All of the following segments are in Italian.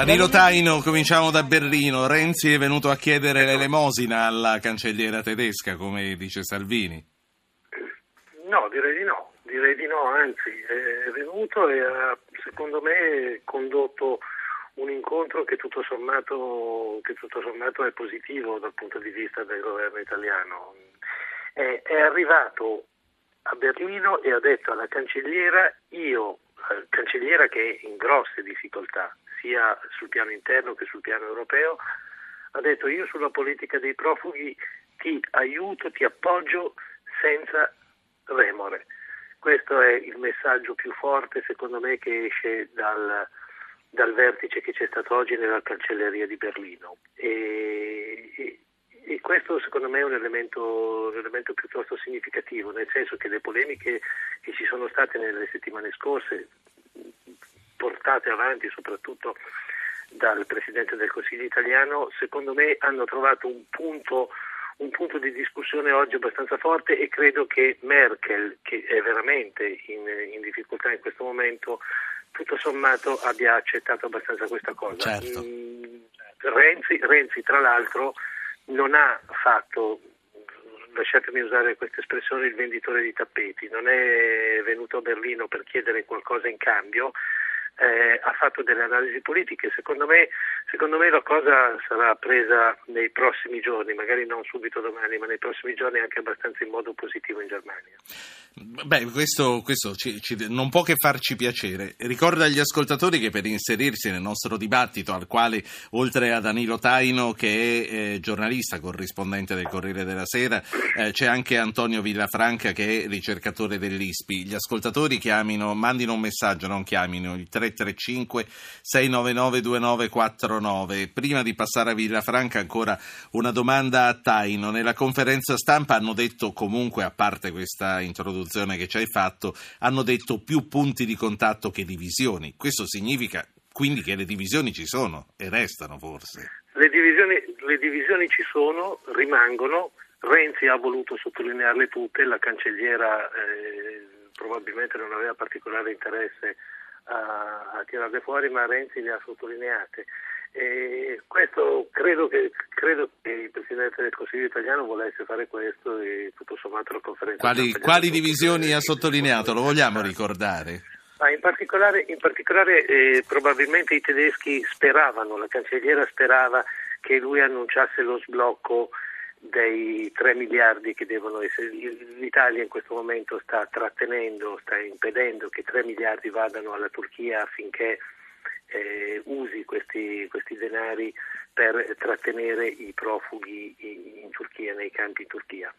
Danilo Taino, cominciamo da Berlino. Renzi è venuto a chiedere l'elemosina alla cancelliera tedesca, come dice Salvini. No, direi di no, direi di no, anzi è venuto e ha secondo me condotto un incontro che tutto, sommato, che tutto sommato è positivo dal punto di vista del governo italiano. È, è arrivato a Berlino e ha detto alla cancelliera io, cancelliera che è in grosse difficoltà sia sul piano interno che sul piano europeo, ha detto io sulla politica dei profughi ti aiuto, ti appoggio senza remore. Questo è il messaggio più forte secondo me che esce dal, dal vertice che c'è stato oggi nella cancelleria di Berlino. E, e, e questo secondo me è un elemento, un elemento, piuttosto significativo, nel senso che le polemiche che ci sono state nelle settimane scorse, portate avanti soprattutto dal Presidente del Consiglio italiano, secondo me hanno trovato un punto un punto di discussione oggi abbastanza forte e credo che Merkel, che è veramente in, in difficoltà in questo momento, tutto sommato abbia accettato abbastanza questa cosa. Certo. Mm, Renzi, Renzi, tra l'altro, non ha fatto, lasciatemi usare questa espressione, il venditore di tappeti, non è venuto a Berlino per chiedere qualcosa in cambio, eh, ha fatto delle analisi politiche. Secondo me, secondo me, la cosa sarà presa nei prossimi giorni, magari non subito domani, ma nei prossimi giorni anche abbastanza in modo positivo in Germania. Beh, questo, questo ci, ci, non può che farci piacere. Ricordo agli ascoltatori che per inserirsi nel nostro dibattito, al quale oltre a Danilo Taino, che è eh, giornalista, corrispondente del Corriere della Sera, eh, c'è anche Antonio Villafranca che è ricercatore dell'ISPI. Gli ascoltatori chiamino, mandino un messaggio, non chiamino il 3 335 699 2949. Prima di passare a Villafranca ancora una domanda a Taino. Nella conferenza stampa hanno detto comunque, a parte questa introduzione che ci hai fatto, hanno detto più punti di contatto che divisioni. Questo significa quindi che le divisioni ci sono e restano forse. Le divisioni, le divisioni ci sono, rimangono. Renzi ha voluto sottolinearle tutte, la cancelliera eh, probabilmente non aveva particolare interesse a, a tirarle fuori, ma Renzi le ha sottolineate. E questo credo che, credo che, il Presidente del Consiglio italiano volesse fare questo e tutto sommato la conferenza. Quali, quali divisioni ha sottolineato? Lo vogliamo ricordare? Ah, in particolare, in particolare eh, probabilmente i tedeschi speravano, la cancelliera sperava che lui annunciasse lo sblocco dei 3 miliardi che devono essere. L'Italia in questo momento sta trattenendo, sta impedendo che 3 miliardi vadano alla Turchia affinché eh, usi questi, questi, denari per trattenere i profughi in, in Turchia, nei campi in Turchia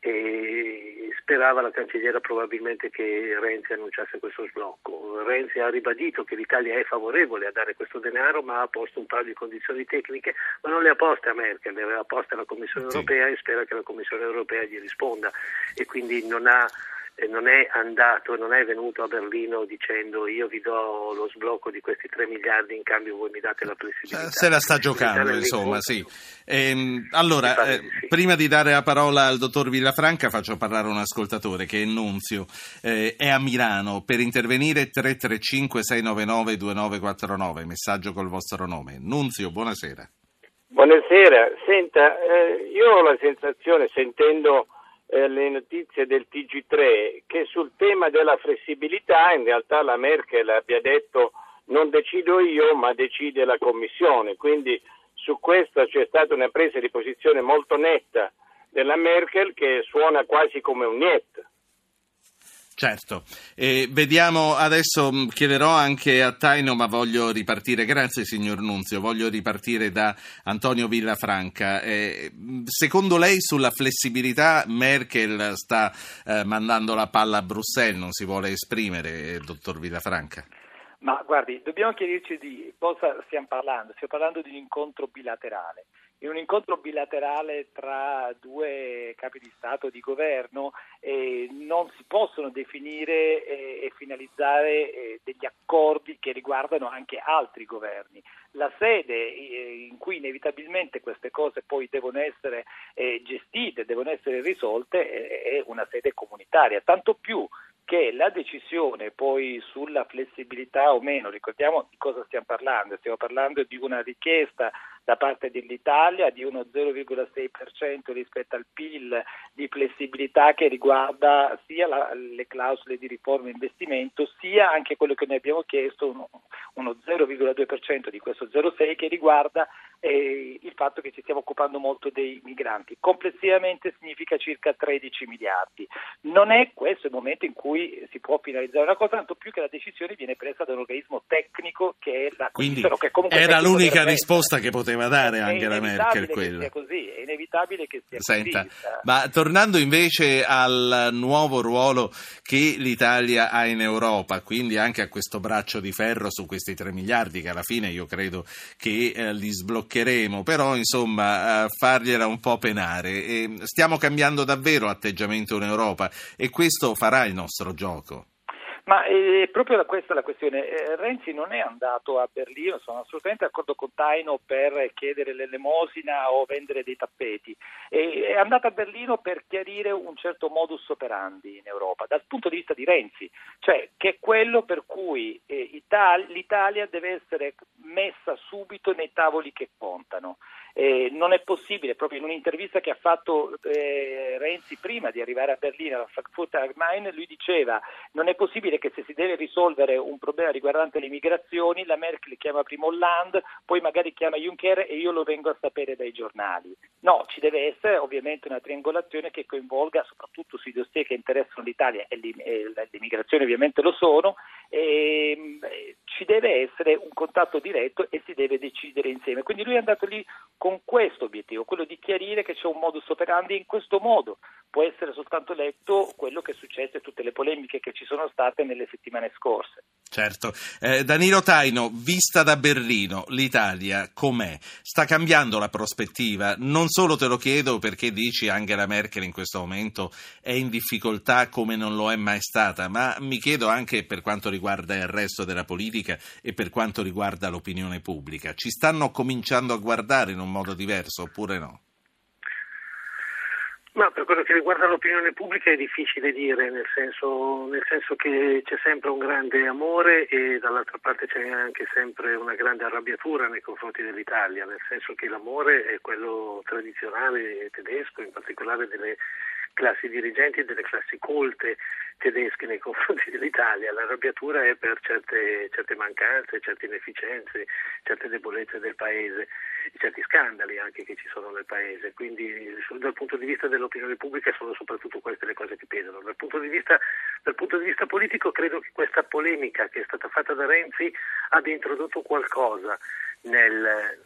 e sperava la cancelliera probabilmente che Renzi annunciasse questo sblocco. Renzi ha ribadito che l'Italia è favorevole a dare questo denaro ma ha posto un paio di condizioni tecniche, ma non le ha poste a Merkel, le aveva poste alla Commissione sì. europea e spera che la Commissione europea gli risponda e quindi non ha non è andato, non è venuto a Berlino dicendo io vi do lo sblocco di questi 3 miliardi in cambio voi mi date la flessibilità. Se la sta giocando, insomma, sì. Ehm, allora, eh, sì. prima di dare la parola al dottor Villafranca faccio parlare un ascoltatore che è Nunzio, eh, è a Milano, per intervenire 335 699 2949, messaggio col vostro nome. Nunzio, buonasera. Buonasera, senta, eh, io ho la sensazione, sentendo eh, le notizie del TG3 che sul tema della flessibilità in realtà la Merkel abbia detto non decido io ma decide la Commissione, quindi su questo c'è stata una presa di posizione molto netta della Merkel che suona quasi come un niet. Certo, e vediamo adesso, mm, chiederò anche a Taino, ma voglio ripartire, grazie signor Nunzio, voglio ripartire da Antonio Villafranca. Eh, secondo lei sulla flessibilità Merkel sta eh, mandando la palla a Bruxelles, non si vuole esprimere, eh, dottor Villafranca? Ma guardi, dobbiamo chiederci di cosa stiamo parlando, stiamo parlando di un incontro bilaterale in un incontro bilaterale tra due capi di Stato e di governo eh, non si possono definire eh, e finalizzare eh, degli accordi che riguardano anche altri governi. La sede eh, in cui inevitabilmente queste cose poi devono essere eh, gestite, devono essere risolte, è una sede comunitaria, tanto più che la decisione poi sulla flessibilità o meno, ricordiamo di cosa stiamo parlando, stiamo parlando di una richiesta da parte dell'Italia di uno 0,6% rispetto al PIL di flessibilità che riguarda sia la, le clausole di riforma e investimento sia anche quello che noi abbiamo chiesto, uno, uno 0,2% di questo 0,6% che riguarda eh, il fatto che ci stiamo occupando molto dei migranti. Complessivamente significa circa 13 miliardi. Non è questo il momento in cui si può finalizzare una cosa, tanto più che la decisione viene presa da un organismo tecnico che è la Quindi che era l'unica risposta che poteva dare Angela Merkel quella. È così, è inevitabile che sia Senta, così. Ma tornando invece al nuovo ruolo che l'Italia ha in Europa, quindi anche a questo braccio di ferro su questi 3 miliardi che alla fine io credo che eh, li sbloccheremo, però insomma eh, fargliela un po' penare. E stiamo cambiando davvero atteggiamento in Europa e questo farà il nostro gioco. Ma è eh, proprio questa la questione. Eh, Renzi non è andato a Berlino, sono assolutamente d'accordo con Taino per chiedere l'elemosina o vendere dei tappeti. È andato a Berlino per chiarire un certo modus operandi in Europa, dal punto di vista di Renzi, cioè che è quello per cui eh, l'Italia deve essere messa subito nei tavoli che contano. Eh, non è possibile, proprio in un'intervista che ha fatto eh, Renzi prima di arrivare a Berlino alla Frankfurter Allgemeine, lui diceva non è possibile che se si deve risolvere un problema riguardante le migrazioni, la Merkel chiama prima Hollande, poi magari chiama Juncker e io lo vengo a sapere dai giornali. No, ci deve essere ovviamente una triangolazione che coinvolga soprattutto sui dossier che interessano l'Italia e le migrazioni ovviamente lo sono, e, ehm, ci deve essere un contatto diretto e si deve decidere insieme. Quindi lui è andato lì con questo obiettivo, quello di chiarire che c'è un modus operandi in questo modo può essere soltanto letto quello che è successo e tutte le polemiche che ci sono state nelle settimane scorse. Certo. Eh, Danilo Taino, vista da Berlino, l'Italia com'è? Sta cambiando la prospettiva? Non solo te lo chiedo perché dici Angela Merkel in questo momento è in difficoltà come non lo è mai stata, ma mi chiedo anche per quanto riguarda il resto della politica e per quanto riguarda l'opinione pubblica. Ci stanno cominciando a guardare in un modo diverso oppure no? Ma per quello che riguarda l'opinione pubblica è difficile dire, nel senso, nel senso, che c'è sempre un grande amore e dall'altra parte c'è anche sempre una grande arrabbiatura nei confronti dell'Italia, nel senso che l'amore è quello tradizionale tedesco, in particolare delle classi dirigenti e delle classi colte tedesche nei confronti dell'Italia. L'arrabbiatura è per certe, certe mancanze, certe inefficienze, certe debolezze del Paese, certi scandali anche che ci sono nel Paese. Quindi dal punto di vista dell'opinione pubblica sono soprattutto queste le cose che pesano. Dal punto di vista, dal punto di vista politico credo che questa polemica che è stata fatta da Renzi abbia introdotto qualcosa nel,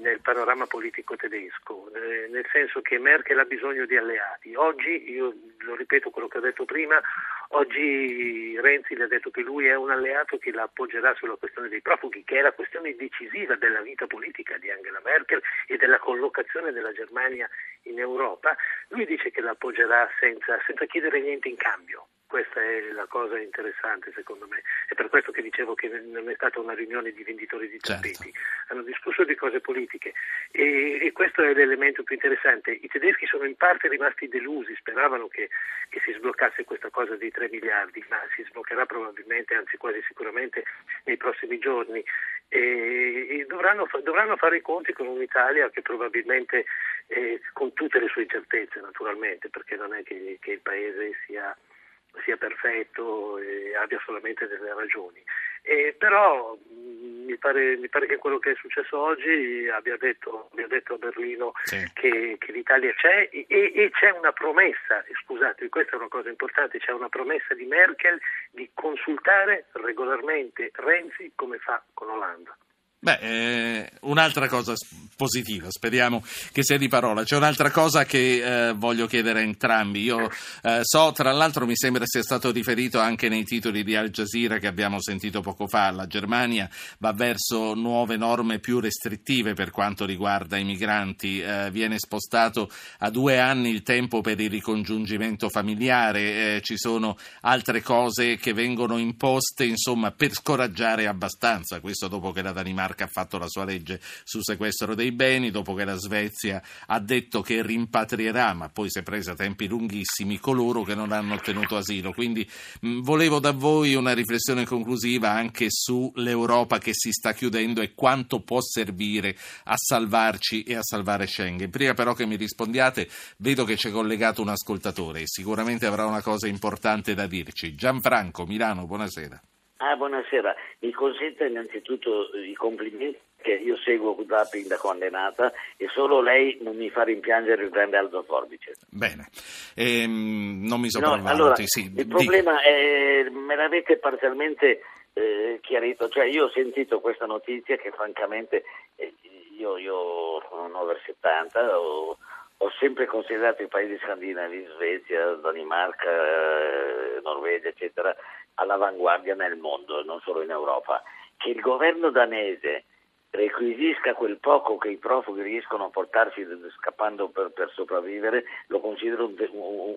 nel, panorama politico tedesco, eh, nel senso che Merkel ha bisogno di alleati. Oggi, io lo ripeto quello che ho detto prima, oggi Renzi le ha detto che lui è un alleato che la appoggerà sulla questione dei profughi, che è la questione decisiva della vita politica di Angela Merkel e della collocazione della Germania in Europa. Lui dice che la appoggerà senza, senza chiedere niente in cambio. Questa è la cosa interessante secondo me. È per questo che dicevo che non è stata una riunione di venditori di tappeti. Certo. Hanno discusso di cose politiche e, e, questo è l'elemento più interessante. I tedeschi sono in parte rimasti delusi, speravano che, che si sbloccasse questa cosa dei 3 miliardi, ma si sbloccherà probabilmente, anzi quasi sicuramente nei prossimi giorni. E, e dovranno, dovranno, fare i conti con un'Italia che probabilmente, eh, con tutte le sue incertezze naturalmente, perché non è che, che il Paese sia sia perfetto e abbia solamente delle ragioni. E però mh, mi, pare, mi, pare, che quello che è successo oggi abbia detto, abbia detto a Berlino sì. che, che, l'Italia c'è e, e, c'è una promessa, scusate, questa è una cosa importante, c'è una promessa di Merkel di consultare regolarmente Renzi come fa con Olanda. Beh, eh, un'altra cosa positiva, speriamo che sia di parola. C'è un'altra cosa che eh, voglio chiedere a entrambi. Io eh, so, tra l'altro, mi sembra sia stato riferito anche nei titoli di Al Jazeera che abbiamo sentito poco fa. La Germania va verso nuove norme più restrittive per quanto riguarda i migranti. Eh, viene spostato a due anni il tempo per il ricongiungimento familiare. Eh, ci sono altre cose che vengono imposte, insomma, per scoraggiare abbastanza. Questo dopo che la Danimarca ha fatto la sua legge sul sequestro dei beni dopo che la Svezia ha detto che rimpatrierà, ma poi si è presa tempi lunghissimi, coloro che non hanno ottenuto asilo. Quindi mh, volevo da voi una riflessione conclusiva anche sull'Europa che si sta chiudendo e quanto può servire a salvarci e a salvare Schengen. Prima però che mi rispondiate, vedo che c'è collegato un ascoltatore e sicuramente avrà una cosa importante da dirci. Gianfranco, Milano, buonasera. Ah, buonasera, mi consente innanzitutto i complimenti che io seguo Zapping da condenata e solo lei non mi fa rimpiangere il grande Aldo Forbice. Bene, ehm, non mi sopravvaluti. No, allora, sì, il dico. problema è, me l'avete parzialmente eh, chiarito, cioè io ho sentito questa notizia che francamente eh, io, io sono over 70, ho, ho sempre considerato i paesi scandinavi, Svezia, Danimarca, eh, Norvegia, eccetera, all'avanguardia nel mondo, non solo in Europa. Che il governo danese requisisca quel poco che i profughi riescono a portarsi scappando per, per sopravvivere, lo considero un,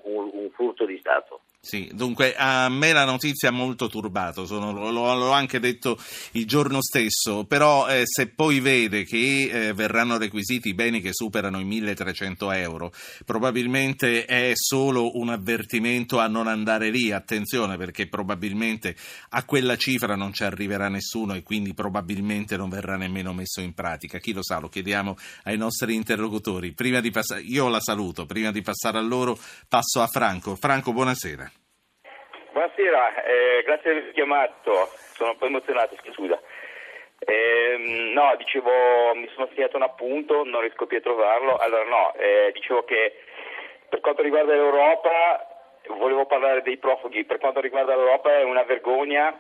un, un, furto di Stato. Sì, dunque a me la notizia ha molto turbato, sono, lo, l'ho anche detto il giorno stesso, però eh, se poi vede che eh, verranno requisiti i beni che superano i 1300 euro, probabilmente è solo un avvertimento a non andare lì, attenzione perché probabilmente a quella cifra non ci arriverà nessuno e quindi probabilmente non verrà nemmeno meno messo in pratica. Chi lo sa, lo chiediamo ai nostri interlocutori. Prima di pass- io la saluto, prima di passare a loro passo a Franco. Franco, buonasera. Buonasera, eh, grazie per aver chiamato, sono un po' emozionato, scusa. Eh, no, dicevo, mi sono segnato un appunto, non riesco più a trovarlo. Allora no, eh, dicevo che per quanto riguarda l'Europa, volevo parlare dei profughi, per quanto riguarda l'Europa è una vergogna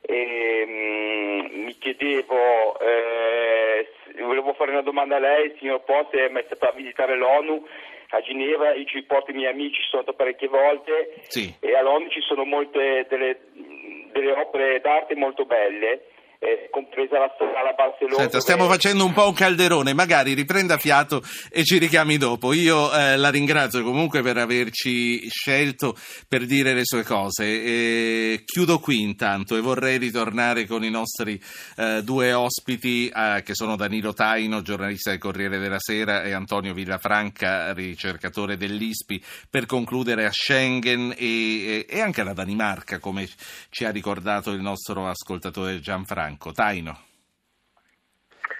e, mh, mi chiedevo, eh, volevo fare una domanda a lei, signor Poste, è mai stato a visitare l'ONU a Ginevra, io ci porto i miei amici, sono stato parecchie volte sì. e all'ONU ci sono molte delle, delle opere d'arte molto belle eh, compresa la Scala Barcellona. Senta, stiamo facendo un po' un calderone, magari riprenda fiato e ci richiami dopo. Io eh, la ringrazio comunque per averci scelto per dire le sue cose. E chiudo qui intanto e vorrei ritornare con i nostri eh, due ospiti eh, che sono Danilo Taino, giornalista del Corriere della Sera e Antonio Villafranca, ricercatore dell'ISPI, per concludere a Schengen e, e anche alla Danimarca, come ci ha ricordato il nostro ascoltatore Gianfranco. Franco. Taino.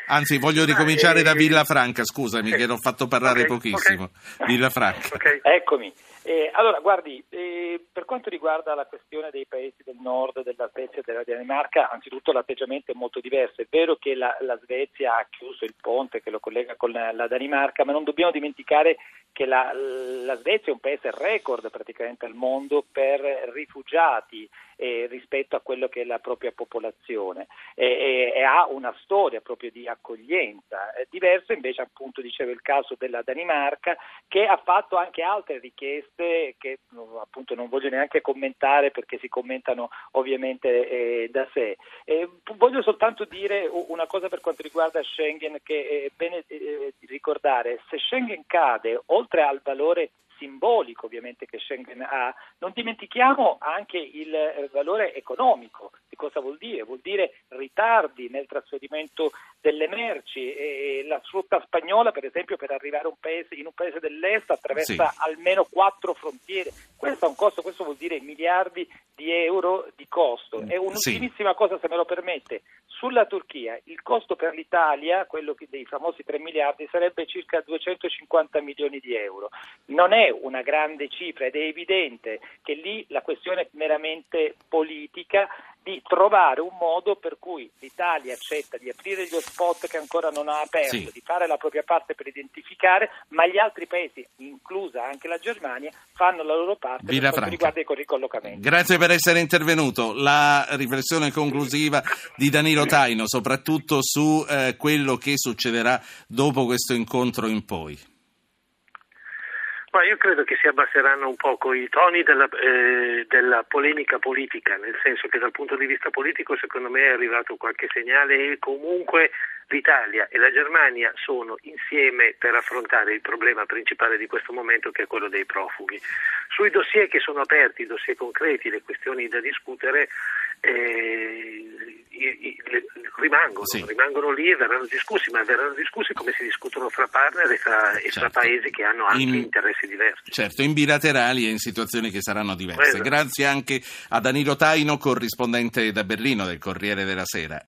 Anzi, voglio ricominciare da Villafranca, scusami che l'ho fatto parlare okay, pochissimo. Okay. Villafranca. Okay. Eccomi. Eh, allora, guardi, eh, per quanto riguarda la questione dei paesi del nord, della Svezia e della Danimarca, anzitutto l'atteggiamento è molto diverso. È vero che la, la Svezia ha chiuso il ponte che lo collega con la, la Danimarca, ma non dobbiamo dimenticare che la, la, Svezia è un paese record praticamente al mondo per rifugiati eh, rispetto a quello che è la propria popolazione e, e, e ha una storia proprio di accoglienza. È diverso invece appunto dicevo il caso della Danimarca che ha fatto anche altre richieste che appunto non voglio neanche commentare perché si commentano ovviamente eh, da sé. Eh, voglio soltanto dire una cosa per quanto riguarda Schengen che è bene eh, ricordare, se Schengen cade oltre al valore simbolico ovviamente che Schengen ha, non dimentichiamo anche il eh, valore economico. Di cosa vuol dire? Vuol dire ritardi nel trasferimento delle merci e la flotta spagnola per esempio per arrivare un paese, in un paese dell'est attraversa sì. almeno quattro frontiere. Questo, un costo, questo vuol dire miliardi di euro di costo. E un'ultimissima sì. cosa se me lo permette, sulla Turchia il costo per l'Italia, quello dei famosi 3 miliardi, sarebbe circa 250 milioni di euro. Non è una grande cifra ed è evidente che lì la questione è meramente politica di trovare un modo per cui l'Italia accetta di aprire gli hotspot che ancora non ha aperto, sì. di fare la propria parte per identificare, ma gli altri paesi, inclusa anche la Germania, fanno la loro parte Villa per quanto riguarda i ricollocamenti. Grazie per essere intervenuto. La riflessione conclusiva di Danilo Taino, soprattutto su eh, quello che succederà dopo questo incontro in poi. Ma io credo che si abbasseranno un poco i toni della, eh, della, polemica politica, nel senso che dal punto di vista politico secondo me è arrivato qualche segnale e comunque l'Italia e la Germania sono insieme per affrontare il problema principale di questo momento che è quello dei profughi. Sui dossier che sono aperti, i dossier concreti, le questioni da discutere, eh, rimangono, Sì. rimangono lì e verranno discussi, ma verranno discussi come si discutono fra partner e fra, e fra Certo. paesi che hanno anche In- interessi diversi. Certo, in bilaterali e in situazioni che saranno diverse. Quello. Grazie anche a Danilo Taino, corrispondente da Berlino del Corriere della Sera.